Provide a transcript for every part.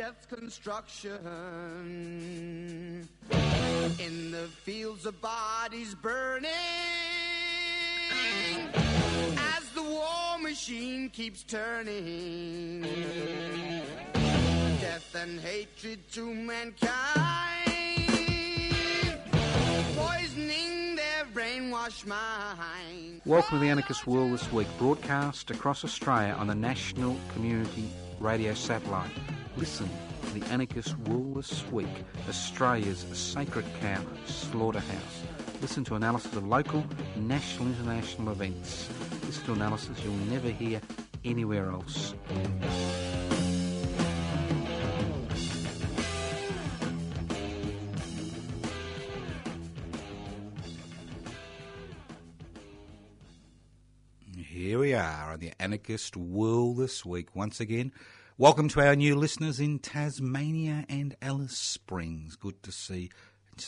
Death's construction. In the fields of bodies burning. As the war machine keeps turning. Death and hatred to mankind. Poisoning their brainwashed mind. Welcome to the Anarchist World this week, broadcast across Australia on the National Community Radio Satellite. Listen to the Anarchist World this week, Australia's sacred cow slaughterhouse. Listen to analysis of local, national, international events. Listen to analysis you'll never hear anywhere else. Here we are on the Anarchist World this week once again. Welcome to our new listeners in Tasmania and Alice Springs. Good to see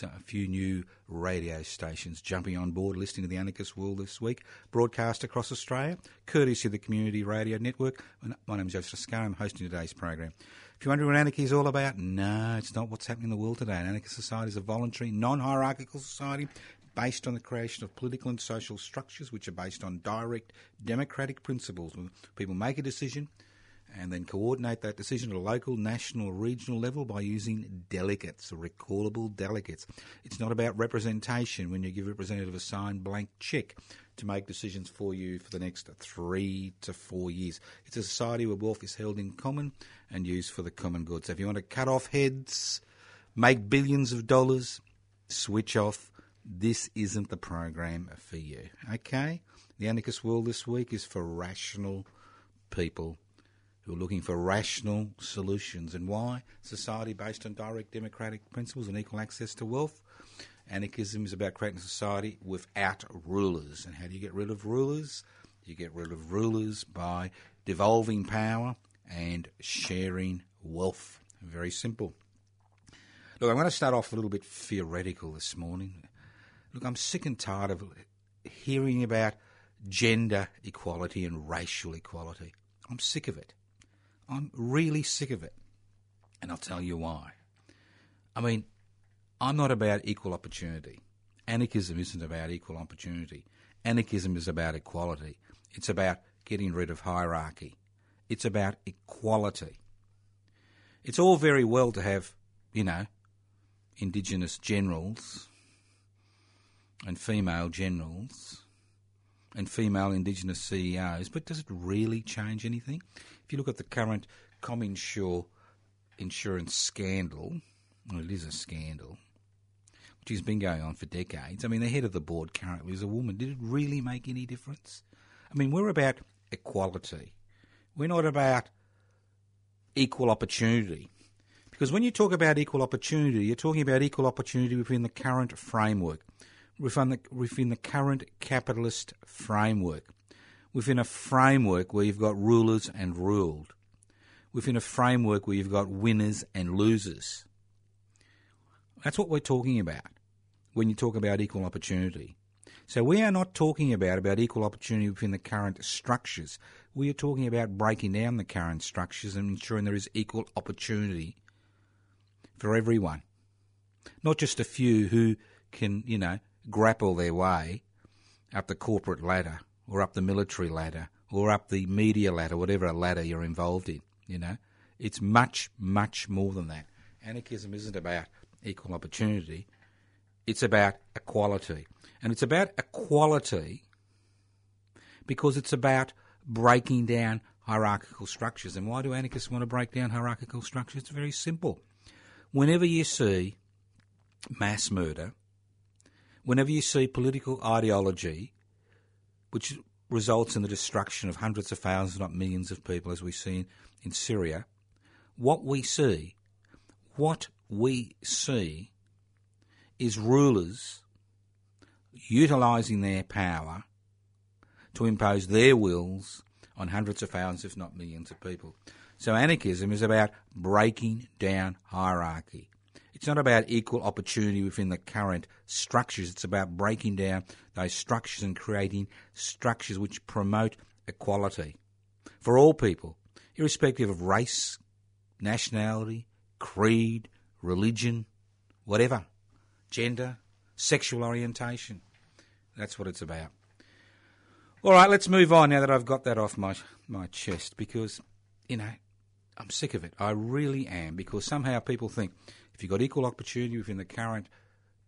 a few new radio stations jumping on board listening to the Anarchist World this week. Broadcast across Australia, courtesy of the Community Radio Network. My name is Joseph Toscano. I'm hosting today's program. If you're wondering what anarchy is all about, no, it's not what's happening in the world today. An anarchist society is a voluntary, non-hierarchical society based on the creation of political and social structures which are based on direct democratic principles. People make a decision and then coordinate that decision at a local, national, regional level by using delegates, recallable delegates. It's not about representation when you give a representative a signed blank cheque to make decisions for you for the next three to four years. It's a society where wealth is held in common and used for the common good. So if you want to cut off heads, make billions of dollars, switch off, this isn't the program for you. Okay? The Anarchist World this week is for rational people who are looking for rational solutions. And why? Society based on direct democratic principles and equal access to wealth. Anarchism is about creating a society without rulers. And how do you get rid of rulers? You get rid of rulers by devolving power and sharing wealth. Very simple. Look, I'm going to start off a little bit theoretical this morning. Look, I'm sick and tired of hearing about gender equality and racial equality. I'm sick of it. I'm really sick of it. And I'll tell you why. I mean, I'm not about equal opportunity. Anarchism isn't about equal opportunity. Anarchism is about equality. It's about getting rid of hierarchy. It's about equality. It's all very well to have, you know, Indigenous generals and female generals and female Indigenous CEOs, but does it really change anything? If you look at the current CommInsure insurance scandal, well, it is a scandal, which has been going on for decades. I mean, the head of the board currently is a woman. Did it really make any difference? I mean, we're about equality. We're not about equal opportunity. Because when you talk about equal opportunity, you're talking about equal opportunity within the current framework, within the, within the current capitalist framework, within a framework where you've got rulers and ruled, within a framework where you've got winners and losers. That's what we're talking about when you talk about equal opportunity. So we are not talking about, about equal opportunity within the current structures. We are talking about breaking down the current structures and ensuring there is equal opportunity for everyone. Not just a few who can, you know, grapple their way up the corporate ladder or up the military ladder or up the media ladder, whatever ladder you're involved in, you know. It's much, much more than that. Anarchism isn't about equal opportunity. It's about equality. And it's about equality because it's about breaking down hierarchical structures. And why do anarchists want to break down hierarchical structures? It's very simple. Whenever you see mass murder, whenever you see political ideology, which results in the destruction of hundreds of thousands, not millions of people, as we've seen in Syria, what we see, what we see is rulers utilising their power to impose their wills on hundreds of thousands, if not millions, of people. So anarchism is about breaking down hierarchy. It's not about equal opportunity within the current structures. It's about breaking down those structures and creating structures which promote equality for all people, irrespective of race, nationality, creed, religion, whatever, gender, sexual orientation. That's what it's about. All right, let's move on now that I've got that off my my chest because you know I'm sick of it. I really am because somehow people think if you've got equal opportunity within the current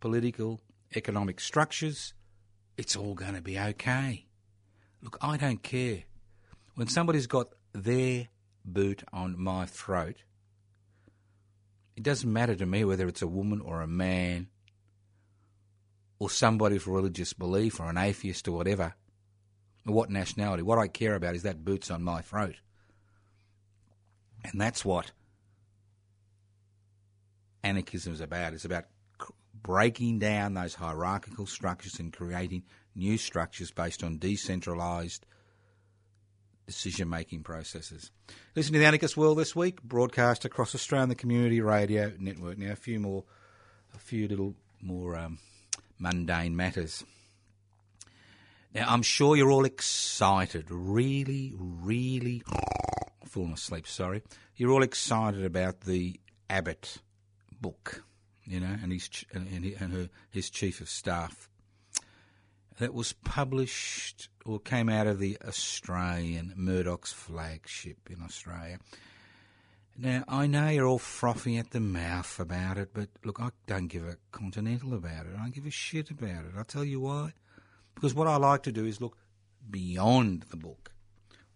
political economic structures, it's all going to be okay. Look, I don't care. When somebody's got their boot on my throat, it doesn't matter to me whether it's a woman or a man or somebody with religious belief or an atheist or whatever or what nationality. What I care about is that boots on my throat. And that's what anarchism is about. It's about breaking down those hierarchical structures and creating new structures based on decentralised decision making processes. Listen to the Anarchist World this week, broadcast across Australia on the Community Radio Network. Now, a few more, a few little more um, mundane matters. Now, I'm sure you're all excited, really, really falling asleep, sorry. You're all excited about the Abbott book, you know, and his, and, and her, his chief of staff. That was published or came out of the Australian Murdoch's flagship in Australia. Now, I know you're all frothing at the mouth about it, but look, I don't give a continental about it. I don't give a shit about it. I'll tell you why. Because what I like to do is look beyond the book.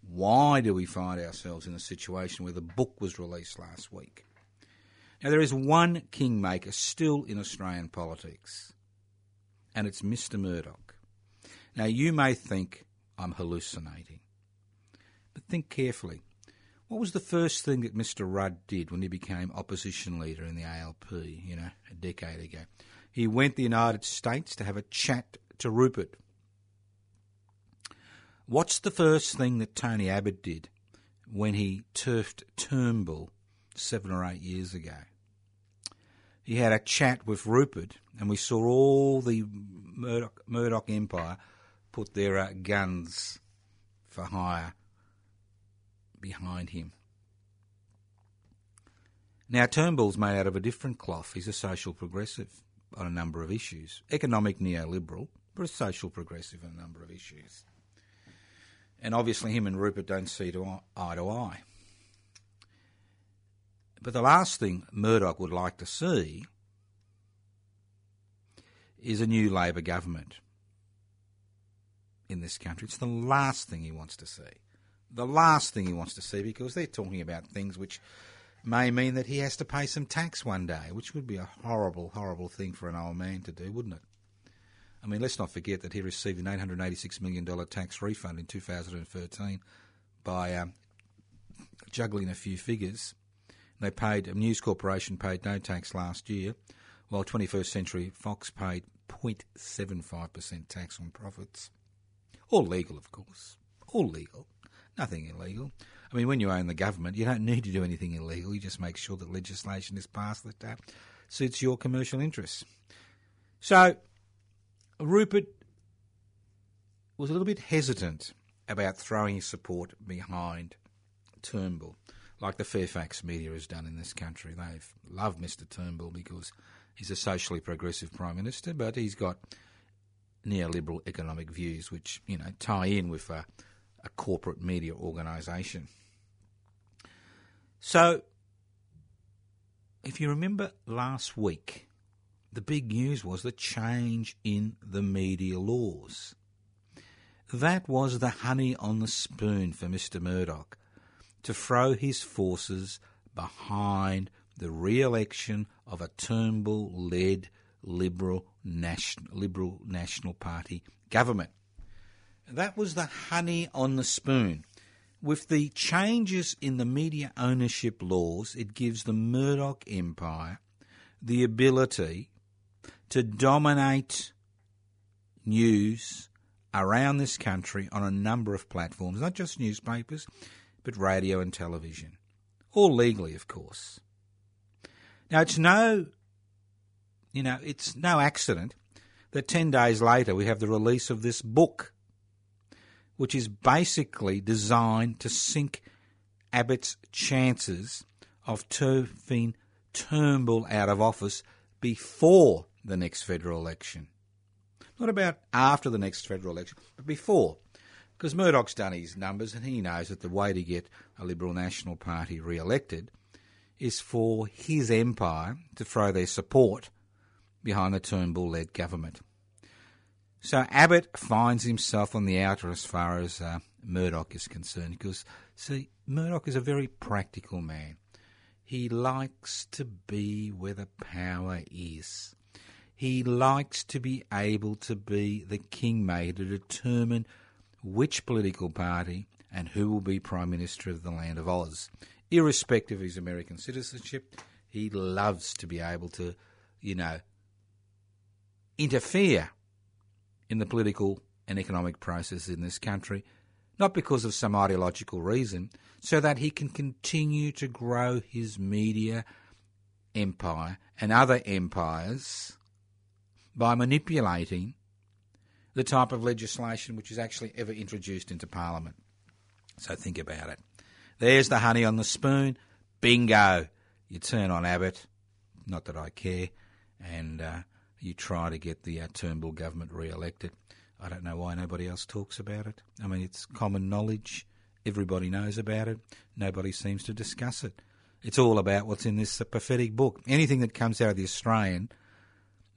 Why do we find ourselves in a situation where the book was released last week? Now, there is one kingmaker still in Australian politics, and it's Mr. Murdoch. Now, you may think I'm hallucinating, but think carefully. What was the first thing that Mr. Rudd did when he became opposition leader in the ALP, you know, a decade ago? He went to the United States to have a chat to Rupert. What's the first thing that Tony Abbott did when he turfed Turnbull seven or eight years ago? He had a chat with Rupert, and we saw all the Murdoch, Murdoch Empire put their uh, guns for hire behind him. Now, Turnbull's made out of a different cloth. He's a social progressive on a number of issues, economic neoliberal, but a social progressive on a number of issues. And obviously, him and Rupert don't see eye to eye. But the last thing Murdoch would like to see is a new Labor government in this country. It's the last thing he wants to see. The last thing he wants to see because they're talking about things which may mean that he has to pay some tax one day, which would be a horrible, horrible thing for an old man to do, wouldn't it? I mean, let's not forget that he received an $886 million tax refund in 2013 by um, juggling a few figures. They paid, News Corporation paid no tax last year, while 21st Century Fox paid 0.75% tax on profits. All legal, of course. All legal. Nothing illegal. I mean, when you own the government, you don't need to do anything illegal. You just make sure that legislation is passed that uh, suits your commercial interests. So, Rupert was a little bit hesitant about throwing his support behind Turnbull, like the Fairfax media has done in this country. They've loved Mr. Turnbull because he's a socially progressive prime minister, but he's got neoliberal economic views which you know tie in with a, a corporate media organisation. So, if you remember last week, the big news was the change in the media laws. That was the honey on the spoon for Mr. Murdoch to throw his forces behind the re election of a Turnbull led Liberal National, Liberal National Party government. That was the honey on the spoon. With the changes in the media ownership laws, it gives the Murdoch empire the ability to dominate news around this country on a number of platforms, not just newspapers, but radio and television. All legally, of course. Now, it's no, you know, it's no accident that 10 days later we have the release of this book, which is basically designed to sink Abbott's chances of turfing Turnbull out of office before the next federal election. Not about after the next federal election, but before. Because Murdoch's done his numbers and he knows that the way to get a Liberal National Party re elected is for his empire to throw their support behind the Turnbull led government. So Abbott finds himself on the outer as far as uh, Murdoch is concerned because, see, Murdoch is a very practical man. He likes to be where the power is. He likes to be able to be the kingmaker to determine which political party and who will be Prime Minister of the land of Oz. Irrespective of his American citizenship, he loves to be able to, you know, interfere in the political and economic process in this country, not because of some ideological reason, so that he can continue to grow his media empire and other empires by manipulating the type of legislation which is actually ever introduced into Parliament. So think about it. There's the honey on the spoon. Bingo. You turn on Abbott, not that I care, and uh, you try to get the uh, Turnbull government re elected. I don't know why nobody else talks about it. I mean, it's common knowledge. Everybody knows about it. Nobody seems to discuss it. It's all about what's in this pathetic book. Anything that comes out of the Australian,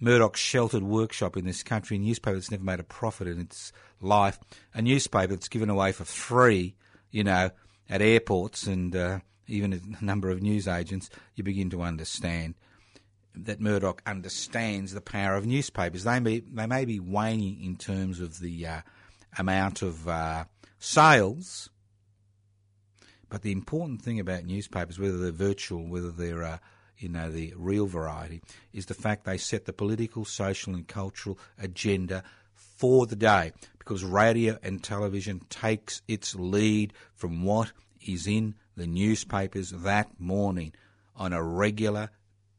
Murdoch's sheltered workshop in this country, a newspaper that's never made a profit in its life, a newspaper that's given away for free, you know, at airports and uh, even a number of news agents, you begin to understand that Murdoch understands the power of newspapers. They may, they may be waning in terms of the uh, amount of uh, sales, but the important thing about newspapers, whether they're virtual, whether they're uh, you know the real variety, is the fact they set the political, social, and cultural agenda for the day. Because radio and television takes its lead from what is in the newspapers that morning on a regular,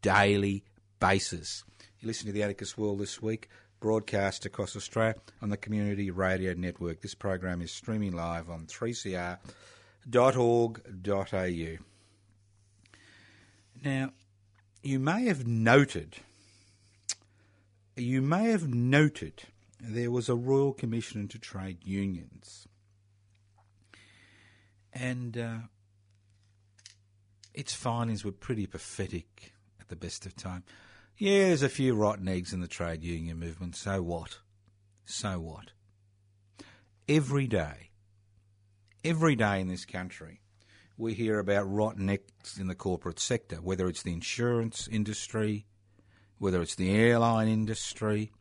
daily basis. You listen to the Anarchist World this week, broadcast across Australia on the Community Radio Network. This program is streaming live on 3CR www.3cr.org.au. Now, you may have noted, you may have noted there was a Royal Commission into Trade Unions. And uh, its findings were pretty pathetic at the best of time. Yeah, there's a few rotten eggs in the trade union movement. So what? So what? Every day, every day in this country, we hear about rotten eggs in the corporate sector, whether it's the insurance industry, whether it's the airline industry,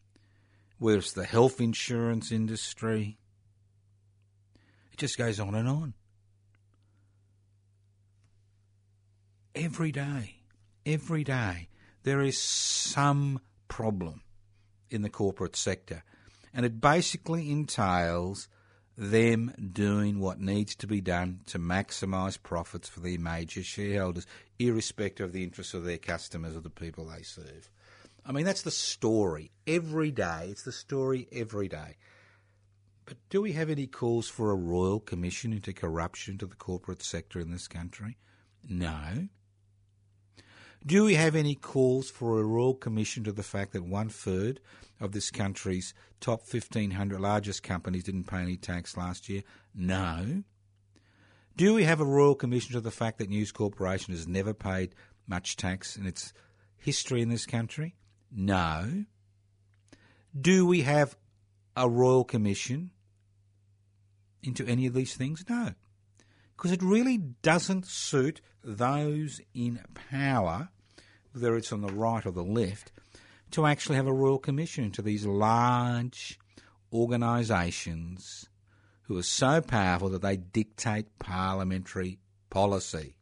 whether it's the health insurance industry. It just goes on and on. Every day, every day, there is some problem in the corporate sector. And it basically entails them doing what needs to be done to maximise profits for their major shareholders, irrespective of the interests of their customers or the people they serve. I mean, that's the story every day. It's the story every day. But do we have any calls for a royal commission into corruption to the corporate sector in this country? No. Do we have any calls for a royal commission to the fact that one third of this country's top 1,500 largest companies didn't pay any tax last year? No. Do we have a royal commission to the fact that News Corporation has never paid much tax in its history in this country? No. Do we have a royal commission into any of these things? No because it really doesn't suit those in power, whether it's on the right or the left, to actually have a royal commission into these large organisations who are so powerful that they dictate parliamentary policy.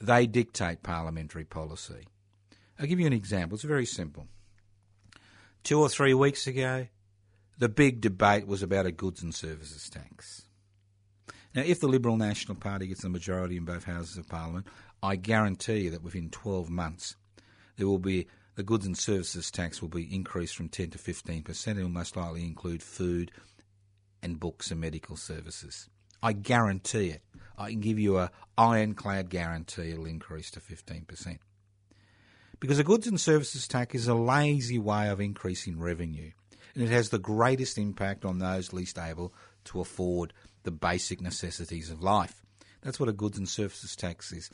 They dictate parliamentary policy. I'll give you an example. It's very simple. Two or three weeks ago, the big debate was about a goods and services tax. Now, if the Liberal National Party gets the majority in both houses of Parliament, I guarantee you that within 12 months there will be the goods and services tax will be increased from 10 to 15 percent. It will most likely include food and books and medical services. I guarantee it. I can give you a ironclad guarantee it'll increase to 15 percent. Because a goods and services tax is a lazy way of increasing revenue, and it has the greatest impact on those least able to afford the basic necessities of life. That's what a goods and services tax is.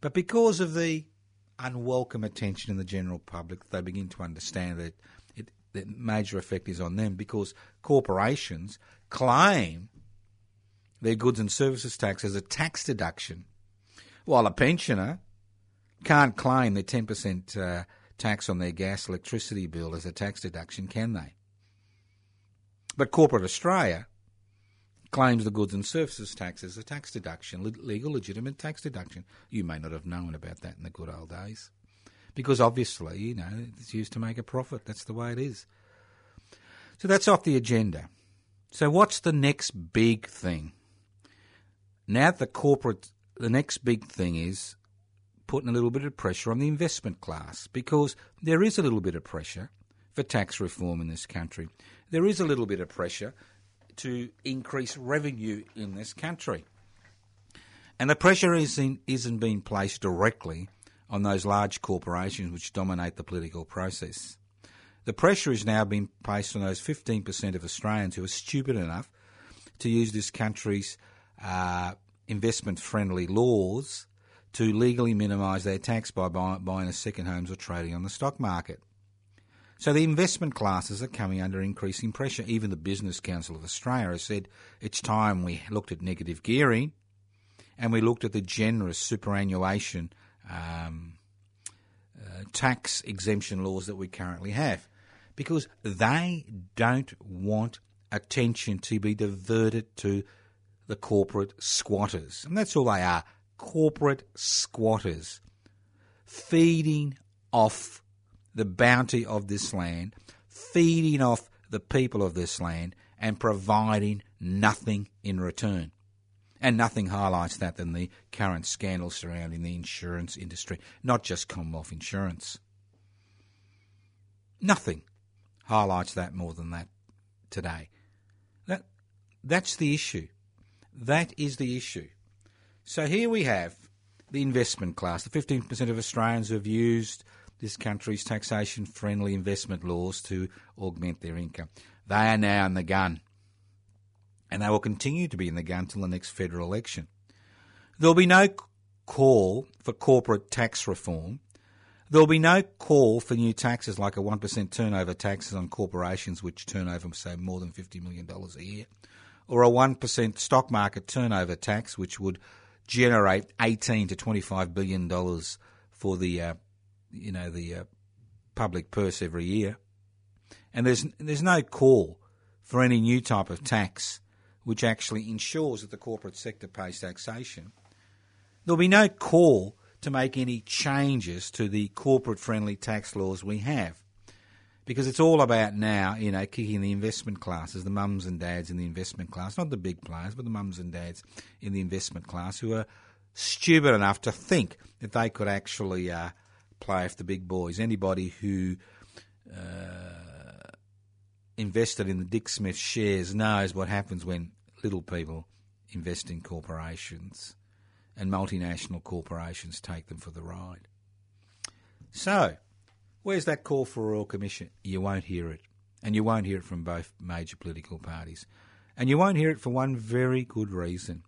But because of the unwelcome attention in the general public, they begin to understand that it, the major effect is on them because corporations claim their goods and services tax as a tax deduction, while a pensioner can't claim their 10% uh, tax on their gas electricity bill as a tax deduction, can they? But corporate Australia claims the goods and services tax as a tax deduction, legal, legitimate tax deduction. You may not have known about that in the good old days. Because obviously, you know, it's used to make a profit. That's the way it is. So that's off the agenda. So what's the next big thing? Now the corporate, the next big thing is putting a little bit of pressure on the investment class because there is a little bit of pressure for tax reform in this country. There is a little bit of pressure to increase revenue in this country. And the pressure isn't, isn't being placed directly on those large corporations which dominate the political process. The pressure is now being placed on those 15% of Australians who are stupid enough to use this country's uh, investment friendly laws to legally minimise their tax by buy, buying a second homes or trading on the stock market. So the investment classes are coming under increasing pressure. Even the Business Council of Australia has said it's time we looked at negative gearing and we looked at the generous superannuation um, uh, tax exemption laws that we currently have because they don't want attention to be diverted to the corporate squatters. And that's all they are corporate squatters feeding off the bounty of this land, feeding off the people of this land, and providing nothing in return. And nothing highlights that than the current scandal surrounding the insurance industry, not just Commonwealth Insurance. Nothing highlights that more than that today. That, that's the issue. That is the issue. So here we have the investment class, the 15% of Australians who have used this country's taxation friendly investment laws to augment their income. They are now in the gun. And they will continue to be in the gun till the next federal election. There'll be no call for corporate tax reform. There'll be no call for new taxes like a 1% turnover taxes on corporations which turn over, say, more than $50 million a year, or a 1% stock market turnover tax which would generate 18 to $25 billion for the uh, you know the uh, public purse every year, and there's there's no call for any new type of tax which actually ensures that the corporate sector pays taxation. There'll be no call to make any changes to the corporate friendly tax laws we have. Because it's all about now, you know, kicking the investment classes, the mums and dads in the investment class, not the big players, but the mums and dads in the investment class who are stupid enough to think that they could actually uh, play for the big boys. Anybody who uh, invested in the Dick Smith shares knows what happens when little people invest in corporations and multinational corporations take them for the ride. So, where's that call for a Royal Commission? You won't hear it. And you won't hear it from both major political parties. And you won't hear it for one very good reason.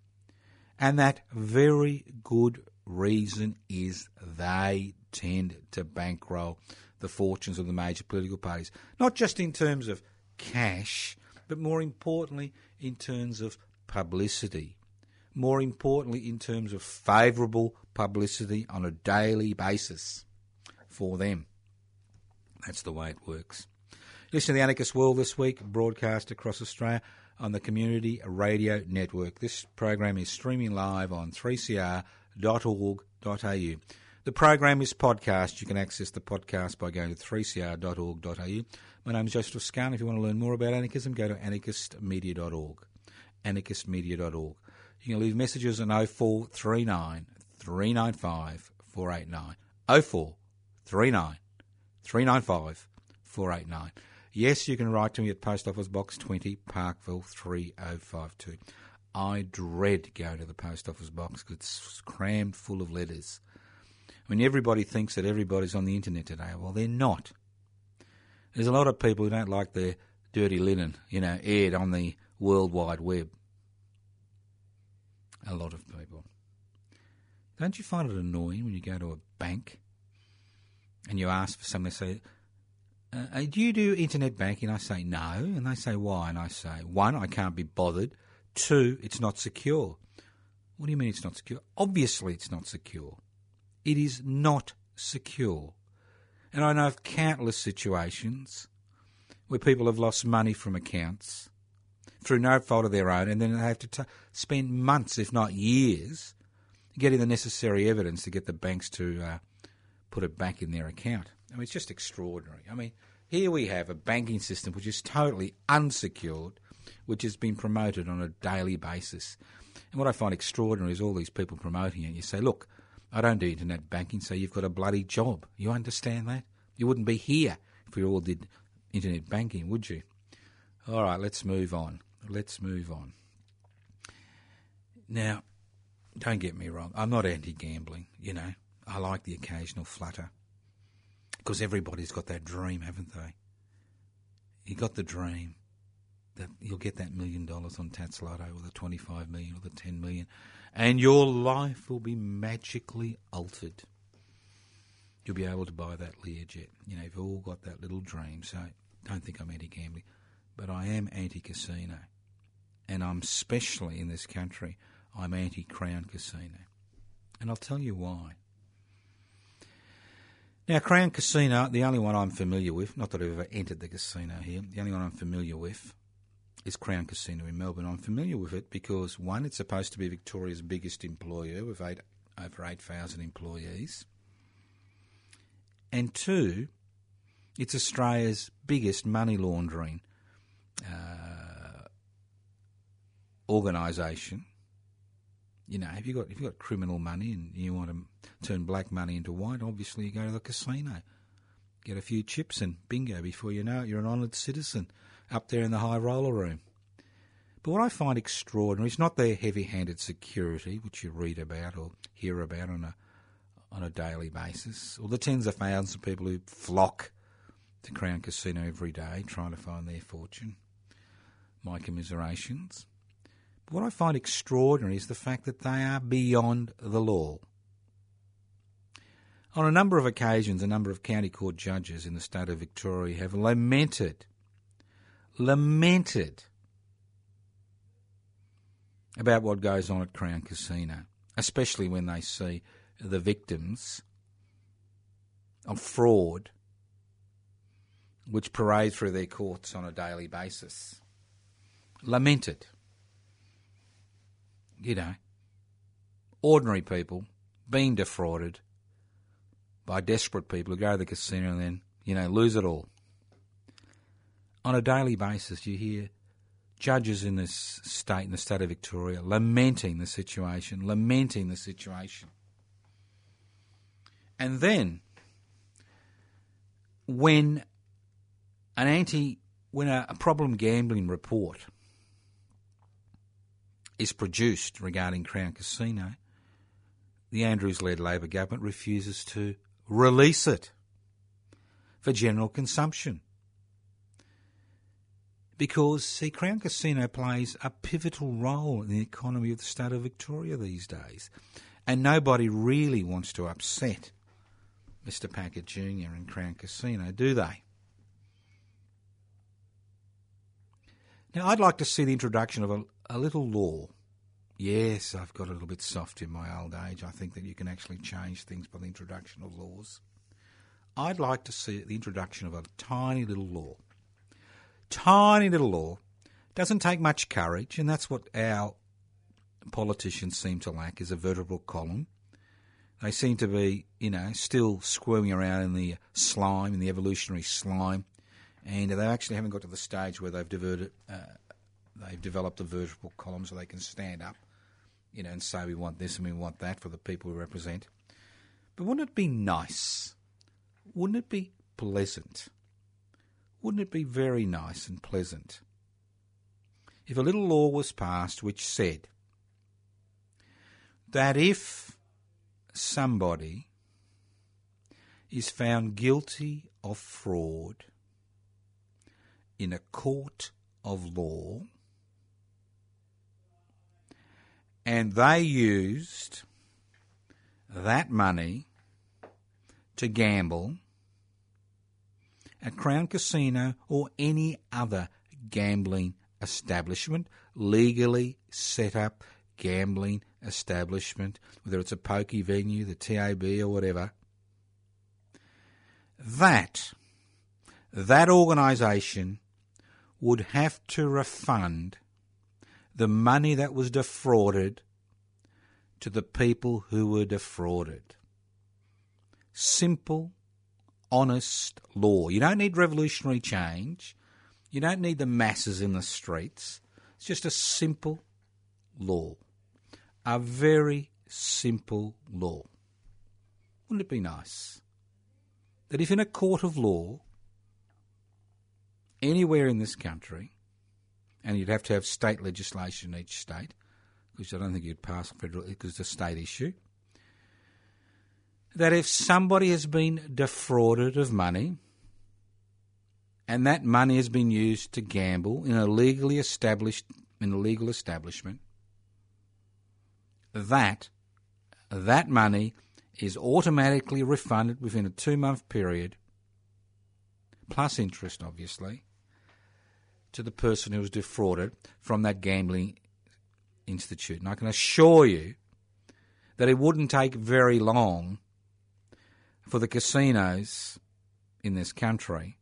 And that very good reason is they tend to bankroll the fortunes of the major political parties, not just in terms of cash, but more importantly, in terms of publicity. More importantly, in terms of favourable publicity on a daily basis for them. That's the way it works. Listen to the Anarchist World this week, broadcast across Australia on the Community Radio Network. This program is streaming live on 3cr.org.au. The program is podcast. You can access the podcast by going to 3cr.org.au. My name is Joseph Toscano. If you want to learn more about anarchism, go to anarchistmedia.org. Anarchistmedia.org. You can leave messages on 0439 395 489. 0439 395 489. Yes, you can write to me at Post Office Box 20, Parkville 3052. I dread going to the post office box because it's crammed full of letters. I mean, everybody thinks that everybody's on the internet today. Well, they're not. There's a lot of people who don't like their dirty linen, you know, aired on the World Wide Web. A lot of people. Don't you find it annoying when you go to a bank and you ask for something? They say, uh, "Do you do internet banking?" I say no, and they say why, and I say one, I can't be bothered. Two, it's not secure. What do you mean it's not secure? Obviously, it's not secure. It is not secure. And I know of countless situations where people have lost money from accounts through no fault of their own, and then they have to t- spend months, if not years, getting the necessary evidence to get the banks to uh, put it back in their account. I mean, it's just extraordinary. I mean, here we have a banking system which is totally unsecured, which has been promoted on a daily basis. And what I find extraordinary is all these people promoting it. You say, look, I don't do internet banking, so you've got a bloody job. You understand that? You wouldn't be here if we all did internet banking, would you? All right, let's move on. Let's move on. Now, don't get me wrong, I'm not anti gambling, you know. I like the occasional flutter. Because everybody's got that dream, haven't they? You got the dream that you'll get that million dollars on TattsLotto or the 25 million or the 10 million and your life will be magically altered. You'll be able to buy that Learjet. You know, you've all got that little dream. So don't think I'm anti gambling, but I am anti casino. And I'm especially in this country, I'm anti Crown Casino. And I'll tell you why. Now, Crown Casino, the only one I'm familiar with, not that I've ever entered the casino here, the only one I'm familiar with is Crown Casino in Melbourne. I'm familiar with it because one, it's supposed to be Victoria's biggest employer with eight, over 8,000 employees, and two, it's Australia's biggest money laundering uh, organisation. You know, if you got if you got criminal money and you want to turn black money into white, obviously you go to the casino, get a few chips, and bingo! Before you know it, you're an honoured citizen up there in the high roller room. But what I find extraordinary is not their heavy-handed security, which you read about or hear about on a on a daily basis, or the tens of thousands of people who flock to Crown Casino every day trying to find their fortune. My commiserations. But what I find extraordinary is the fact that they are beyond the law. On a number of occasions, a number of county court judges in the state of Victoria have lamented, lamented about what goes on at Crown Casino, especially when they see the victims of fraud which parade through their courts on a daily basis. Lamented. You know, ordinary people being defrauded by desperate people who go to the casino and then, you know, lose it all. On a daily basis, you hear judges in this state, in the state of Victoria, lamenting the situation, lamenting the situation. And then, when an anti, when a, a problem gambling report is produced regarding Crown Casino, the Andrews led Labor government refuses to release it for general consumption because, see, Crown Casino plays a pivotal role in the economy of the state of Victoria these days. And nobody really wants to upset Mr. Packer Jr. and Crown Casino, do they? Now, I'd like to see the introduction of a, a little law. Yes, I've got a little bit soft in my old age. I think that you can actually change things by the introduction of laws. I'd like to see the introduction of a tiny little law tiny little law. Doesn't take much courage, and that's what our politicians seem to lack is a vertebral column They seem to be, you know, still squirming around in the slime, in the evolutionary slime, and they actually haven't got to the stage where they've diverted, uh, they've developed a vertebral column so they can stand up, you know, and say we want this and we want that for the people we represent. But wouldn't it be nice? Wouldn't it be pleasant? Wouldn't it be very nice and pleasant if a little law was passed which said that if somebody is found guilty of fraud in a court of law and they used that money to gamble at Crown Casino or any other gambling establishment, legally set up gambling establishment, whether it's a pokey venue, the TAB or whatever, that that organisation would have to refund the money that was defrauded to the people who were defrauded. Simple, honest law. You don't need revolutionary change. You don't need the masses in the streets. It's just a simple law. A very simple law. Wouldn't it be nice that if in a court of law, anywhere in this country, and you'd have to have state legislation in each state, because I don't think you'd pass federal because it's a state issue, that if somebody has been defrauded of money, and that money has been used to gamble in a legally established in a legal establishment, that that money is automatically refunded within a two month period, plus interest, obviously, to the person who was defrauded from that gambling institute. And I can assure you that it wouldn't take very long for the casinos in this country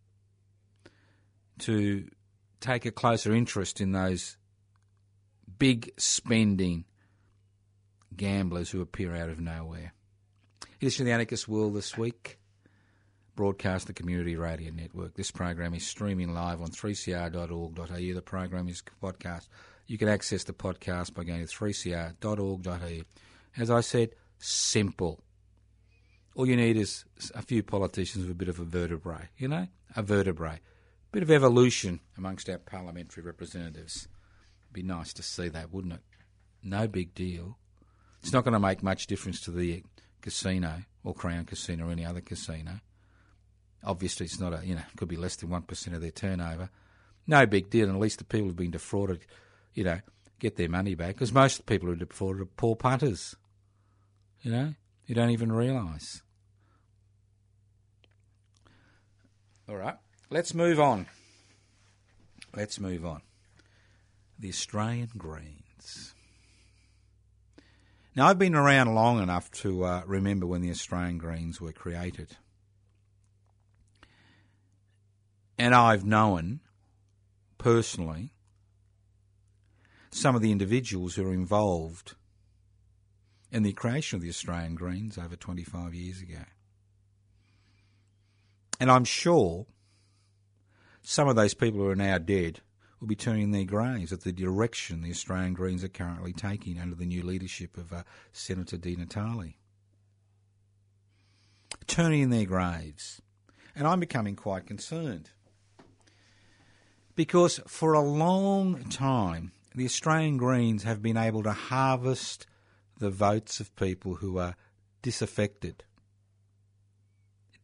to take a closer interest in those big spending gamblers who appear out of nowhere. Here's to the Anarchist World this week. Broadcast the Community Radio Network. This program is streaming live on 3cr.org.au. The program is podcast. You can access the podcast by going to 3cr.org.au. As I said, simple. All you need is a few politicians with a bit of a vertebrae, you know, a vertebrae. A Bit of evolution amongst our parliamentary representatives. It'd Be nice to see that, wouldn't it? No big deal. It's not going to make much difference to the casino or Crown Casino or any other casino. Obviously, it's not a, you know, could be less than 1% of their turnover. No big deal, and at least the people who've been defrauded, you know, get their money back. Because most of the people who are defrauded are poor punters, you know, you don't even realise. All right, let's move on. Let's move on. The Australian Greens. Now, I've been around long enough to uh, remember when the Australian Greens were created. And I've known personally some of the individuals who are involved in the creation of the Australian Greens over 25 years ago. And I'm sure some of those people who are now dead will be turning their graves at the direction the Australian Greens are currently taking under the new leadership of uh, Senator Di Natale. Turning in their graves. And I'm becoming quite concerned. Because for a long time, the Australian Greens have been able to harvest the votes of people who are disaffected,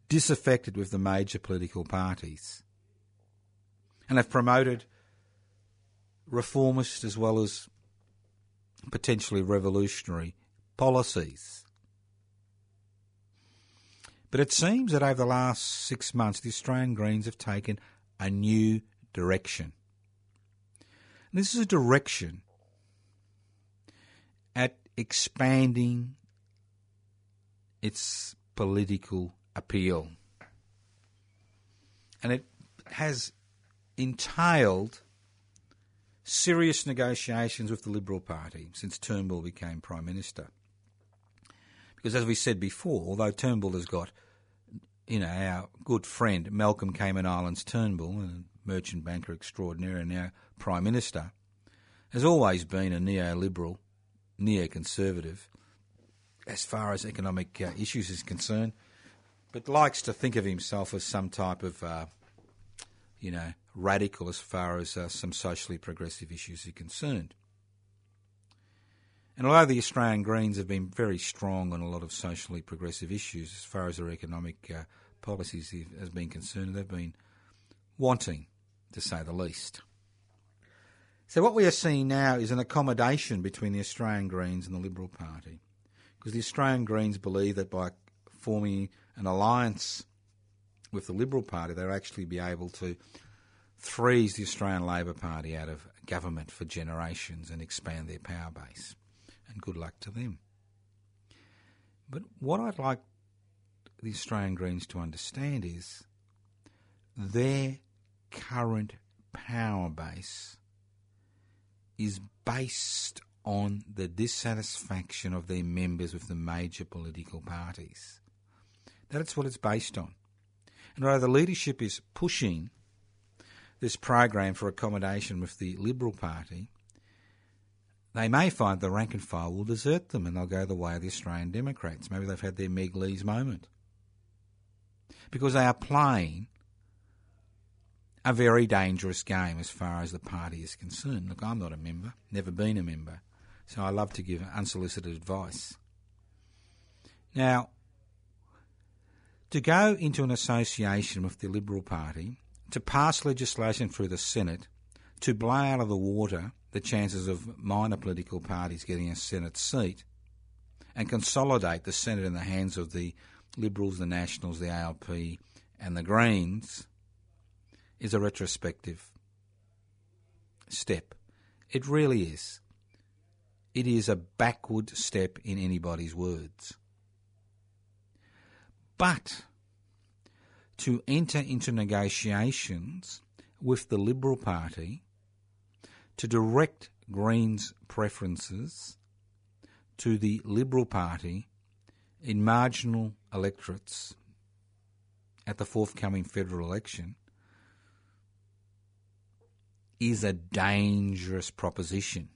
disaffected with the major political parties, and have promoted reformist as well as potentially revolutionary policies. But it seems that over the last six months, the Australian Greens have taken a new direction. This is a direction at expanding its political appeal. And it has entailed serious negotiations with the Liberal Party since Turnbull became Prime Minister. Because as we said before, although Turnbull has got, you know, our good friend Malcolm Cayman Islands Turnbull, a merchant banker extraordinaire and now Prime Minister, has always been a neoliberal, neoconservative as far as economic uh, issues is concerned, but likes to think of himself as some type of, uh, you know, radical as far as uh, some socially progressive issues are concerned. And although the Australian Greens have been very strong on a lot of socially progressive issues as far as their economic uh, policies has been concerned, they've been wanting, to say the least. So what we are seeing now is an accommodation between the Australian Greens and the Liberal Party, because the Australian Greens believe that by forming an alliance with the Liberal Party, they'll actually be able to freeze the Australian Labor Party out of government for generations and expand their power base and good luck to them. But what I'd like the Australian Greens to understand is their current power base is based on the dissatisfaction of their members with the major political parties. That's what it's based on. And although the leadership is pushing this program for accommodation with the Liberal Party, they may find the rank and file will desert them and they'll go the way of the Australian Democrats. Maybe they've had their Meg Lees moment. Because they are playing a very dangerous game as far as the party is concerned. Look, I'm not a member, never been a member, so I love to give unsolicited advice. Now, to go into an association with the Liberal Party, to pass legislation through the Senate, to blow out of the water the chances of minor political parties getting a Senate seat and consolidate the Senate in the hands of the Liberals, the Nationals, the ALP, and the Greens is a retrospective step. It really is. It is a backward step in anybody's words. But to enter into negotiations with the Liberal Party to direct Greens' preferences to the Liberal Party in marginal electorates at the forthcoming federal election is a dangerous proposition.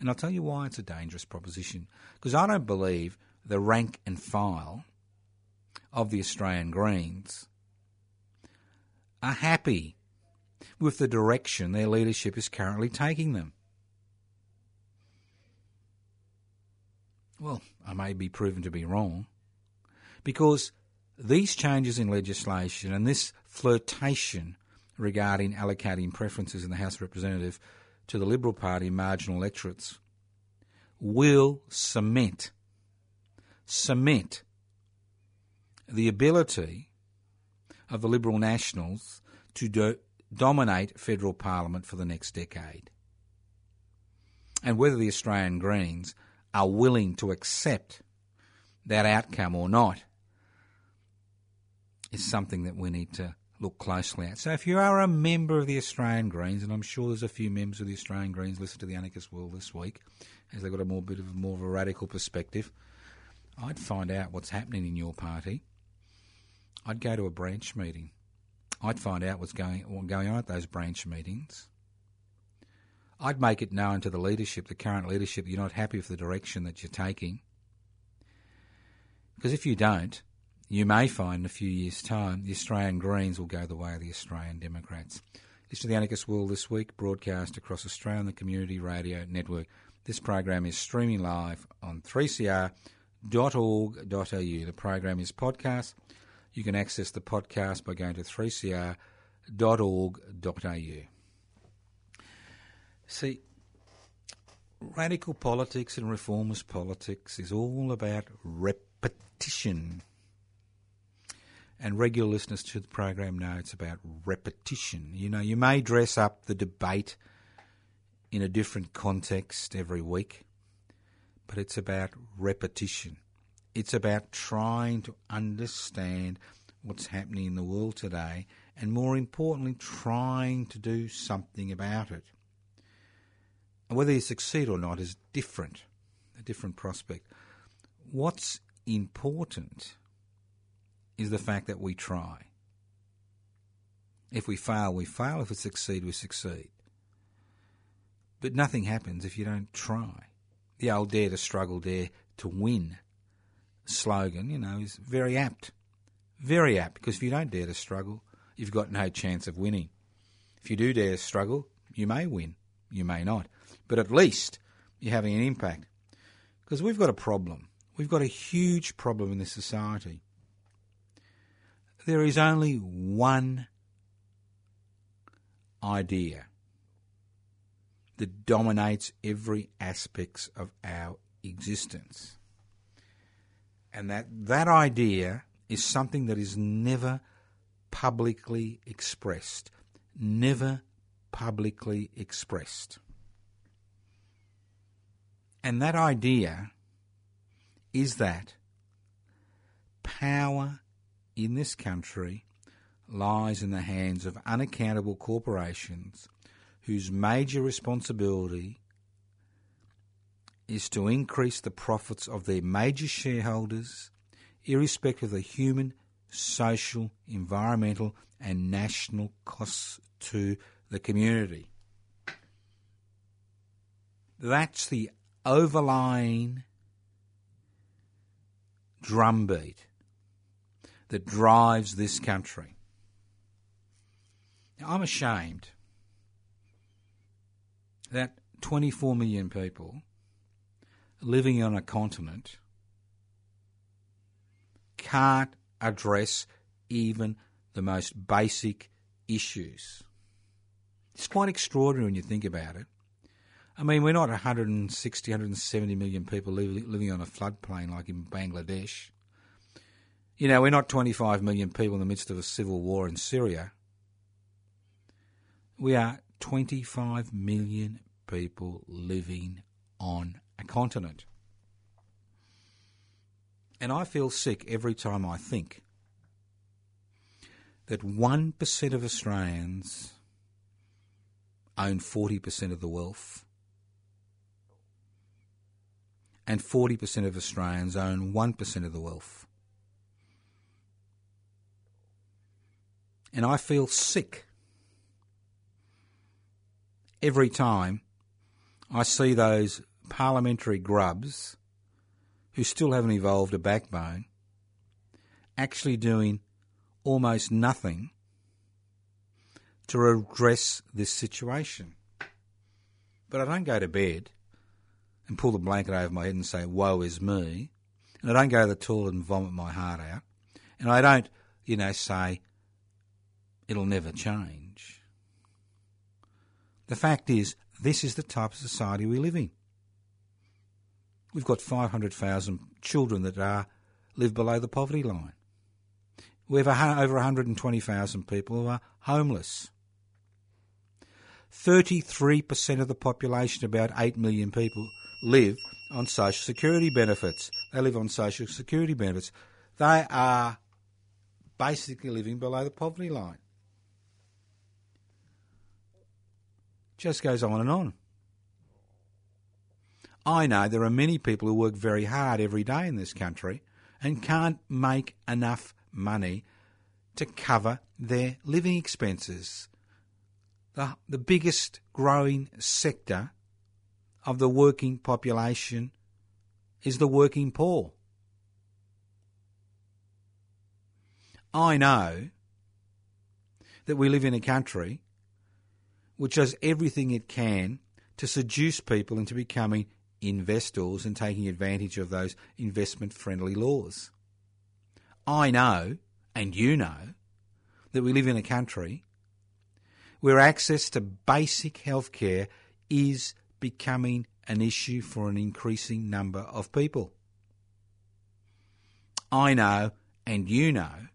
And I'll tell you why it's a dangerous proposition. Because I don't believe the rank and file of the Australian Greens are happy with the direction their leadership is currently taking them. Well, I may be proven to be wrong, because these changes in legislation and this flirtation regarding allocating preferences in the House of Representatives to the Liberal Party marginal electorates will cement cement the ability of the Liberal Nationals to do, dominate federal parliament for the next decade. And whether the Australian Greens are willing to accept that outcome or not is something that we need to look closely at. So if you are a member of the Australian Greens, and I'm sure there's a few members of the Australian Greens listen to the Anarchist World this week, as they've got a more bit of more of a radical perspective, I'd find out what's happening in your party. I'd go to a branch meeting. I'd find out what's going going on at those branch meetings. I'd make it known to the leadership, the current leadership, you're not happy with the direction that you're taking. Because if you don't, you may find in a few years' time the Australian Greens will go the way of the Australian Democrats. This is the Anarchist World this week, broadcast across Australia on the Community Radio Network. This program is streaming live on 3cr.org.au. The program is podcast. You can access the podcast by going to 3cr.org.au. See, radical politics and reformist politics is all about repetition. And regular listeners to the program know it's about repetition. You know, you may dress up the debate in a different context every week, but it's about repetition. It's about trying to understand what's happening in the world today and, more importantly, trying to do something about it. And whether you succeed or not is different, a different prospect. What's important is the fact that we try. If we fail, we fail. If we succeed, we succeed. But nothing happens if you don't try. The old dare to struggle, dare to win slogan, you know, is very apt. Very apt, because if you don't dare to struggle, you've got no chance of winning. If you do dare to struggle, you may win, you may not. But at least you're having an impact. Because we've got a problem. We've got a huge problem in this society. There is only one idea that dominates every aspects of our existence. And that that idea is something that is never publicly expressed. Never publicly expressed. And that idea is that power in this country lies in the hands of unaccountable corporations whose major responsibility is to increase the profits of their major shareholders, irrespective of the human, social, environmental, and national costs to the community. That's the overlying drumbeat that drives this country. Now, I'm ashamed that 24 million people living on a continent can't address even the most basic issues. It's quite extraordinary when you think about it. I mean, we're not 160, 170 million people living on a floodplain like in Bangladesh. You know, we're not 25 million people in the midst of a civil war in Syria. We are 25 million people living on a continent. And I feel sick every time I think that 1% of Australians own 40% of the wealth, and 40% of Australians own 1% of the wealth. And I feel sick every time I see those parliamentary grubs who still haven't evolved a backbone actually doing almost nothing to address this situation. But I don't go to bed and pull the blanket over my head and say, woe is me. And I don't go to the toilet and vomit my heart out. And I don't, you know, say, it'll never change. The fact is, this is the type of society we live in. We've got 500,000 children that are live below the poverty line. We have over 120,000 people who are homeless. 33% of the population, about 8 million people, live on social security benefits. They live on social security benefits. They are basically living below the poverty line. Just goes on and on. I know there are many people who work very hard every day in this country and can't make enough money to cover their living expenses. The, the biggest growing sector of the working population is the working poor. I know that we live in a country which does everything it can to seduce people into becoming investors and taking advantage of those investment friendly laws. I know, and you know, that we live in a country where access to basic healthcare is becoming an issue for an increasing number of people. I know, and you know,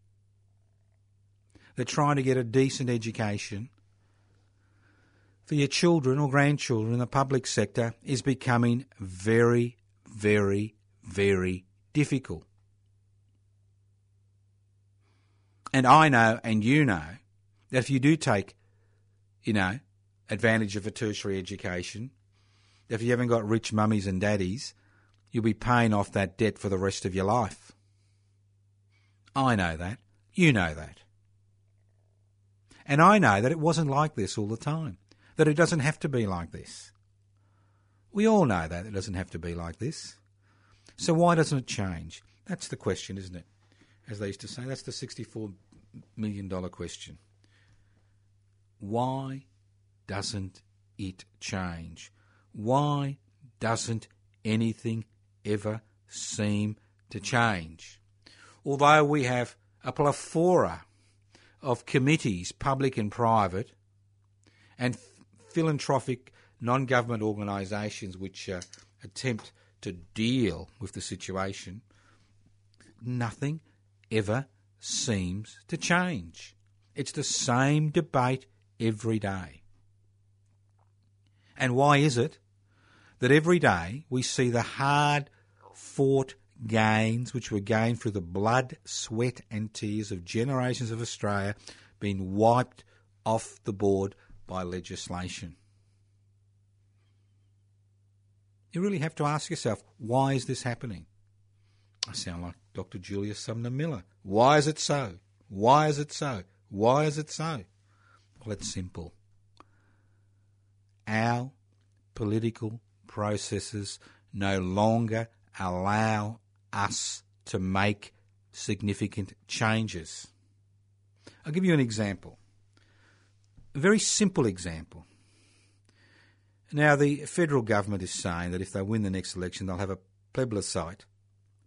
that trying to get a decent education for your children or grandchildren in the public sector is becoming very, very, very difficult. And I know, and you know, that if you do take, you know, advantage of a tertiary education, if you haven't got rich mummies and daddies, you'll be paying off that debt for the rest of your life. I know that. You know that. And I know that it wasn't like this all the time, that it doesn't have to be like this. We all know that it doesn't have to be like this. So why doesn't it change? That's the question, isn't it? As they used to say, that's the $64 million question. Why doesn't it change? Why doesn't anything ever seem to change? Although we have a plethora of committees, public and private, and philanthropic non government organisations which uh, attempt to deal with the situation, nothing ever seems to change. It's the same debate every day. And why is it that every day we see the hard fought gains which were gained through the blood, sweat, and tears of generations of Australia being wiped off the board by legislation? You really have to ask yourself, why is this happening? I sound like Dr. Julius Sumner Miller. Why is it so? Why is it so? Why is it so? Well, it's simple. Our political processes no longer allow us to make significant changes. I'll give you an example. A very simple example. Now, the federal government is saying that if they win the next election, they'll have a plebiscite,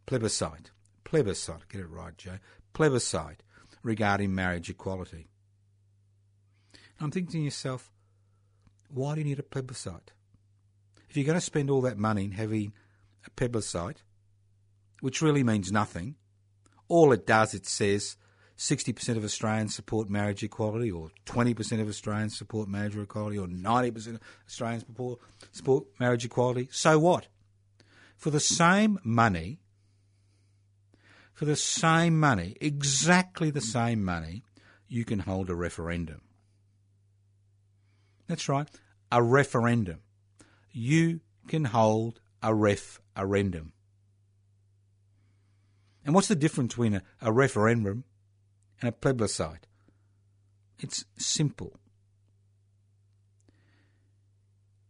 plebiscite, plebiscite, get it right, Joe, plebiscite regarding marriage equality. I'm thinking to yourself, why do you need a plebiscite? If you're going to spend all that money having a plebiscite, which really means nothing, all it does, it says 60% of Australians support marriage equality, or 20% of Australians support marriage equality, or 90% of Australians support, support marriage equality. So what? For the same money, for the same money, exactly the same money, you can hold a referendum. That's right, a referendum. You can hold a referendum. And what's the difference between a, a referendum and a plebiscite? It's simple.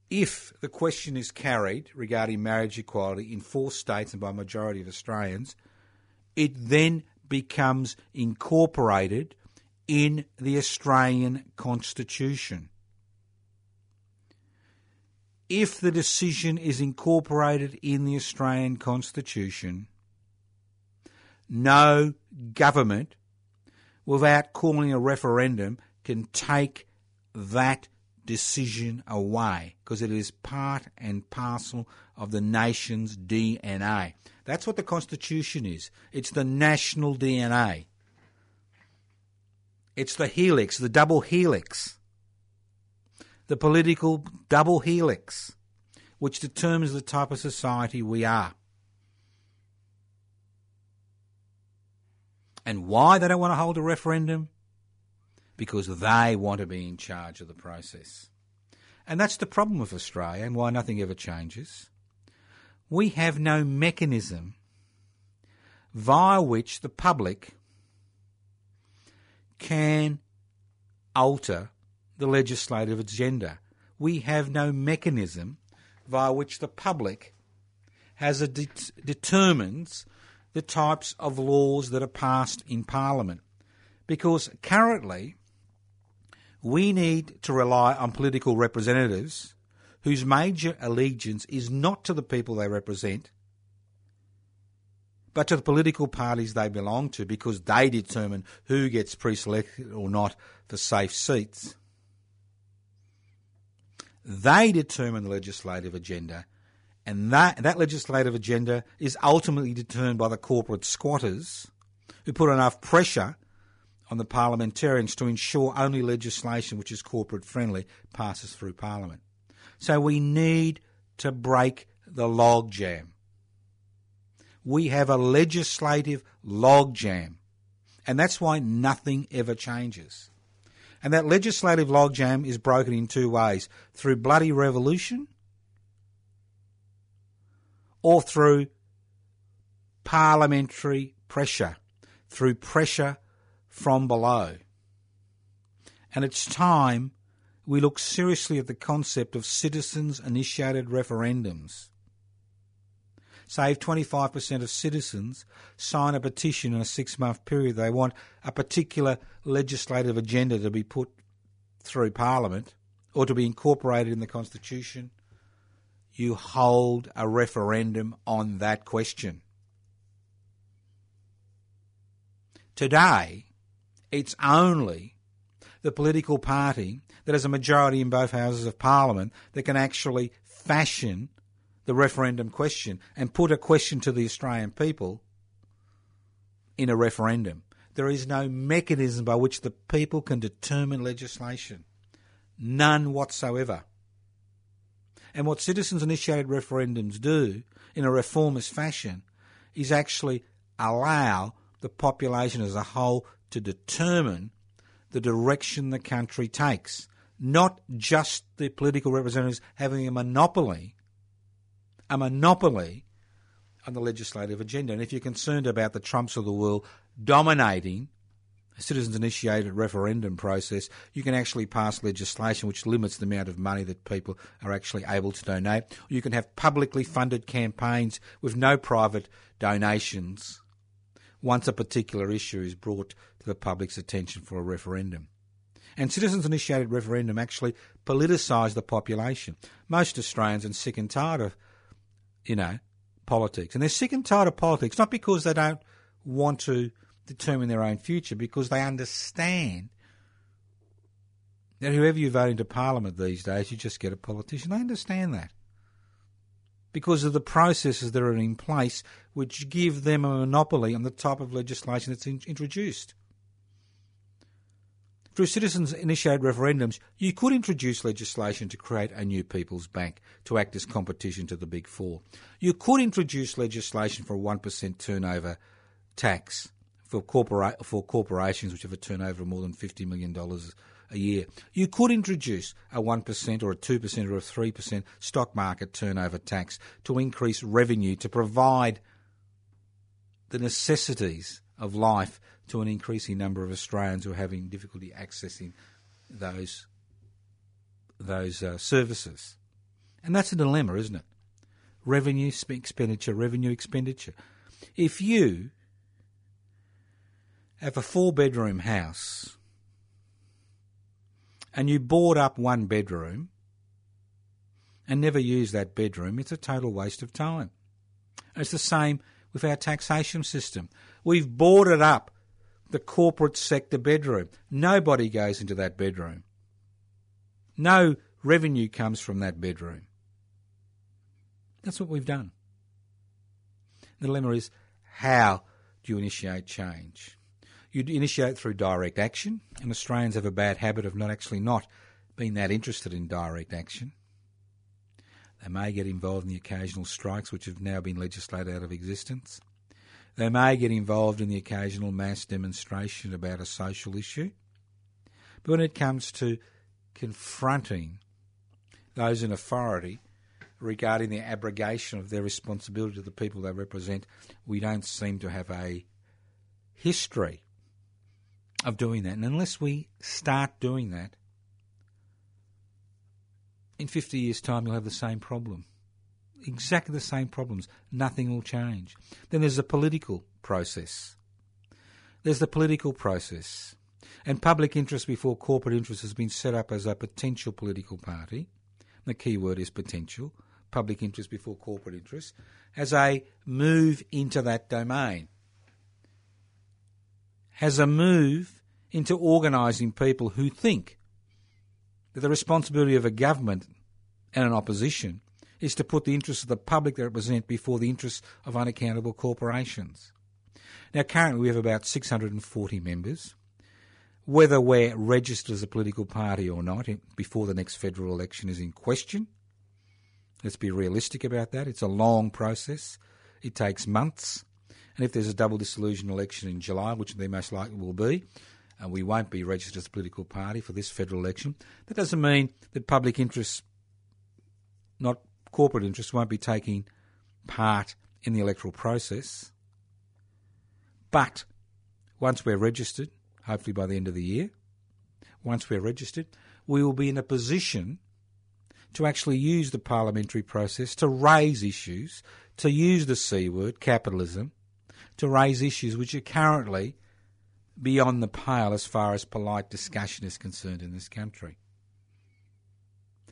If the question is carried regarding marriage equality in four states and by a majority of Australians, it then becomes incorporated in the Australian Constitution if the decision is incorporated in the Australian Constitution, no government, without calling a referendum, can take that decision away because it is part and parcel of the nation's DNA. That's what the Constitution is. It's the national DNA. It's the helix, the double helix the political double helix, which determines the type of society we are. And why they don't want to hold a referendum? Because they want to be in charge of the process. And that's the problem with Australia and why nothing ever changes. We have no mechanism via which the public can alter the legislative agenda. We have no mechanism via which the public has a de- determines the types of laws that are passed in Parliament. Because currently, we need to rely on political representatives whose major allegiance is not to the people they represent, but to the political parties they belong to because they determine who gets pre selected or not for safe seats. They determine the legislative agenda, and that, that legislative agenda is ultimately determined by the corporate squatters who put enough pressure on the parliamentarians to ensure only legislation which is corporate friendly passes through Parliament. So we need to break the logjam. We have a legislative logjam, and that's why nothing ever changes. And that legislative logjam is broken in two ways through bloody revolution or through parliamentary pressure, through pressure from below. And it's time we look seriously at the concept of citizens initiated referendums. Say if 25% of citizens sign a petition in a six month period, they want a particular legislative agenda to be put through Parliament or to be incorporated in the Constitution, you hold a referendum on that question. Today, it's only the political party that has a majority in both houses of parliament that can actually fashion the referendum question and put a question to the Australian people in a referendum. There is no mechanism by which the people can determine legislation. None whatsoever. And what citizens initiated referendums do in a reformist fashion is actually allow the population as a whole to determine the direction the country takes, not just the political representatives having a monopoly, a monopoly on the legislative agenda. And if you're concerned about the Trumps of the world dominating citizens initiated referendum process, you can actually pass legislation which limits the amount of money that people are actually able to donate. You can have publicly funded campaigns with no private donations once a particular issue is brought to the public's attention for a referendum. And citizens initiated referendum actually politicise the population. Most Australians are sick and tired of, you know, politics. And they're sick and tired of politics, not because they don't want to determine their own future, because they understand that whoever you vote into Parliament these days, you just get a politician. They understand that because of the processes that are in place which give them a monopoly on the type of legislation that's in- introduced. Through citizens initiated referendums, you could introduce legislation to create a new people's bank to act as competition to the big four. You could introduce legislation for a 1% turnover tax for, corpora- for corporations which have a turnover of more than $50 million a year. You could introduce a 1% or a 2% or a 3% stock market turnover tax to increase revenue to provide the necessities of life to an increasing number of Australians who are having difficulty accessing those those uh, services. And that's a dilemma, isn't it? Revenue expenditure, revenue expenditure. If you have a four bedroom house and you board up one bedroom and never use that bedroom, it's a total waste of time. It's the same with our taxation system. We've boarded up the corporate sector bedroom. Nobody goes into that bedroom. No revenue comes from that bedroom. That's what we've done. The dilemma is how do you initiate change? You initiate through direct action, and Australians have a bad habit of not actually not being that interested in direct action. They may get involved in the occasional strikes which have now been legislated out of existence. They may get involved in the occasional mass demonstration about a social issue. But when it comes to confronting those in authority regarding the abrogation of their responsibility to the people they represent, we don't seem to have a history of doing that. And unless we start doing that, in 50 years' time, you'll have the same problem. Exactly the same problems. Nothing will change. Then there's the political process. There's the political process. And public interest before corporate interest has been set up as a potential political party. The key word is potential. Public interest before corporate interest. As a move into that domain has a move into organising people who think that the responsibility of a government and an opposition is to put the interests of the public they represent before the interests of unaccountable corporations. Now, currently we have about 640 members. Whether we're registered as a political party or not before the next federal election is in question. Let's be realistic about that. It's a long process. It takes months. And if there's a double dissolution election in July, which there most likely will be, and we won't be registered as a political party for this federal election, that doesn't mean that public interests, not corporate interests, won't be taking part in the electoral process. But once we're registered, hopefully by the end of the year, once we're registered, we will be in a position to actually use the parliamentary process to raise issues, to use the C word, capitalism, to raise issues which are currently beyond the pale as far as polite discussion is concerned in this country.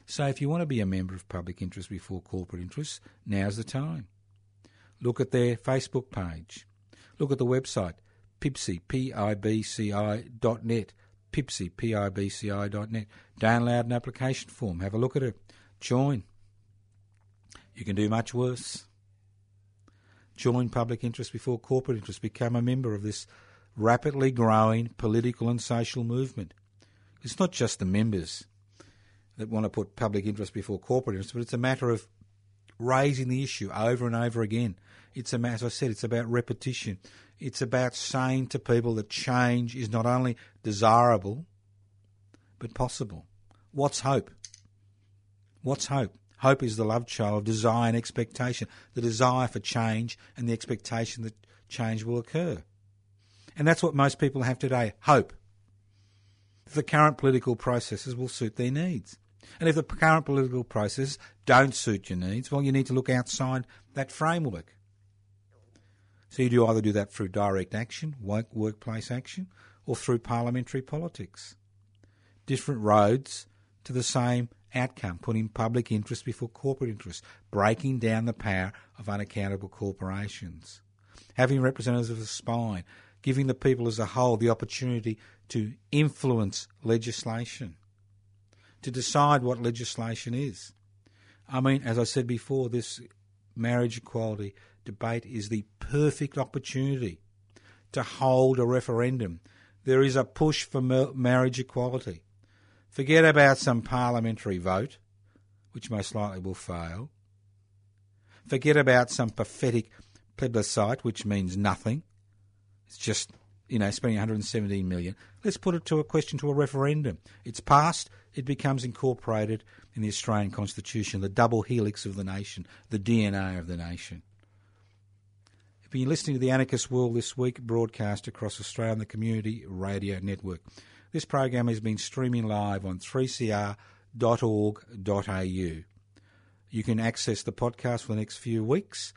So if you want to be a member of public interest before corporate interests, now's the time. Look at their Facebook page. Look at the website, pibci, P-I-B-C-I dot net, P-I-B-C-I dot net. Download an application form. Have a look at it. Join. You can do much worse. Join public interest before corporate interest. Become a member of this rapidly growing political and social movement. It's not just the members that want to put public interest before corporate interest, but it's a matter of raising the issue over and over again. It's a, as I said, it's about repetition. It's about saying to people that change is not only desirable, but possible. What's hope? What's hope? Hope is the love child of desire and expectation, the desire for change and the expectation that change will occur. And that's what most people have today hope. that The current political processes will suit their needs. And if the current political processes don't suit your needs, well, you need to look outside that framework. So you do either do that through direct action, work, workplace action, or through parliamentary politics. Different roads to the same outcome, putting public interest before corporate interest, breaking down the power of unaccountable corporations, having representatives of the spine, giving the people as a whole the opportunity to influence legislation, to decide what legislation is. I mean, as I said before, this marriage equality debate is the perfect opportunity to hold a referendum. There is a push for marriage equality. Forget about some parliamentary vote, which most likely will fail. Forget about some pathetic plebiscite, which means nothing. It's just, you know, spending 117 million. Let's put it to a question to a referendum. It's passed, it becomes incorporated in the Australian Constitution, the double helix of the nation, the DNA of the nation. If you're listening to the Anarchist World this week, broadcast across Australia on the Community Radio Network. This program has been streaming live on 3cr.org.au. You can access the podcast for the next few weeks.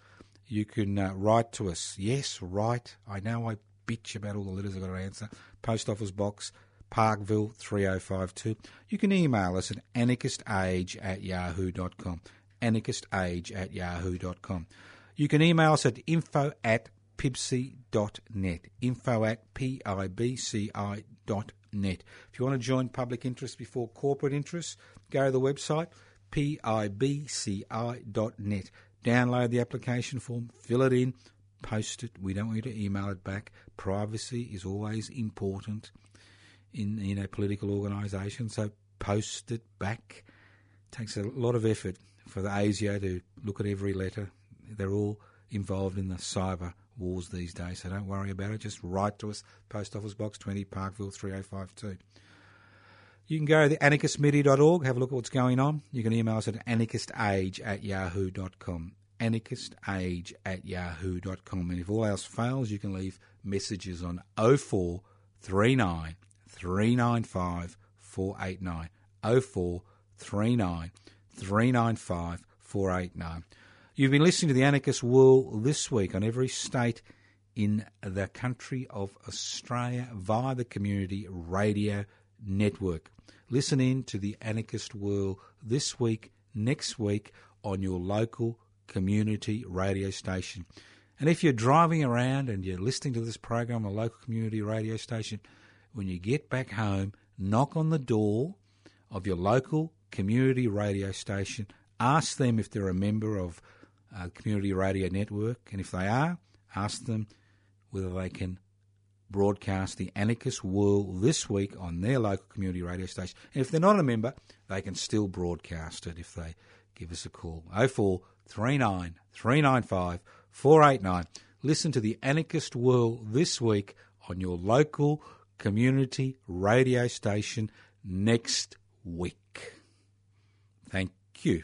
You can uh, write to us. Yes, write. I know I bitch about all the letters I've got to answer. Post office box, Parkville 3052. You can email us at anarchistage at yahoo.com. Anarchistage at yahoo.com. You can email us at info at pibci.net. Info at P-I-B-C-I.net. If you want to join public interest before corporate interest, go to the website pibci.net. Download the application form, fill it in, post it. We don't want you to email it back. Privacy is always important in you know political organisation, So post it back. It takes a lot of effort for the ASIO to look at every letter. They're all involved in the cyber wars these days, so don't worry about it. Just write to us, Post Office Box 20, Parkville 3052. You can go to the anarchistmedia.org, have a look at what's going on. You can email us at anarchistage at yahoo.com. Anarchistage at yahoo.com. And if all else fails, you can leave messages on 0439 395 489. 0439 395 489. You've been listening to the Anarchist World this week on every state in the country of Australia via the Community Radio Network. Listen in to the Anarchist World this week, next week on your local community radio station. And if you're driving around and you're listening to this program on a local community radio station, when you get back home, knock on the door of your local community radio station. Ask them if they're a member of a community radio network, and if they are, ask them whether they can broadcast the Anarchist World this week on their local community radio station. And if they're not a member, they can still broadcast it if they give us a call. 0439 395 489. Listen to the Anarchist World this week on your local community radio station next week. Thank you.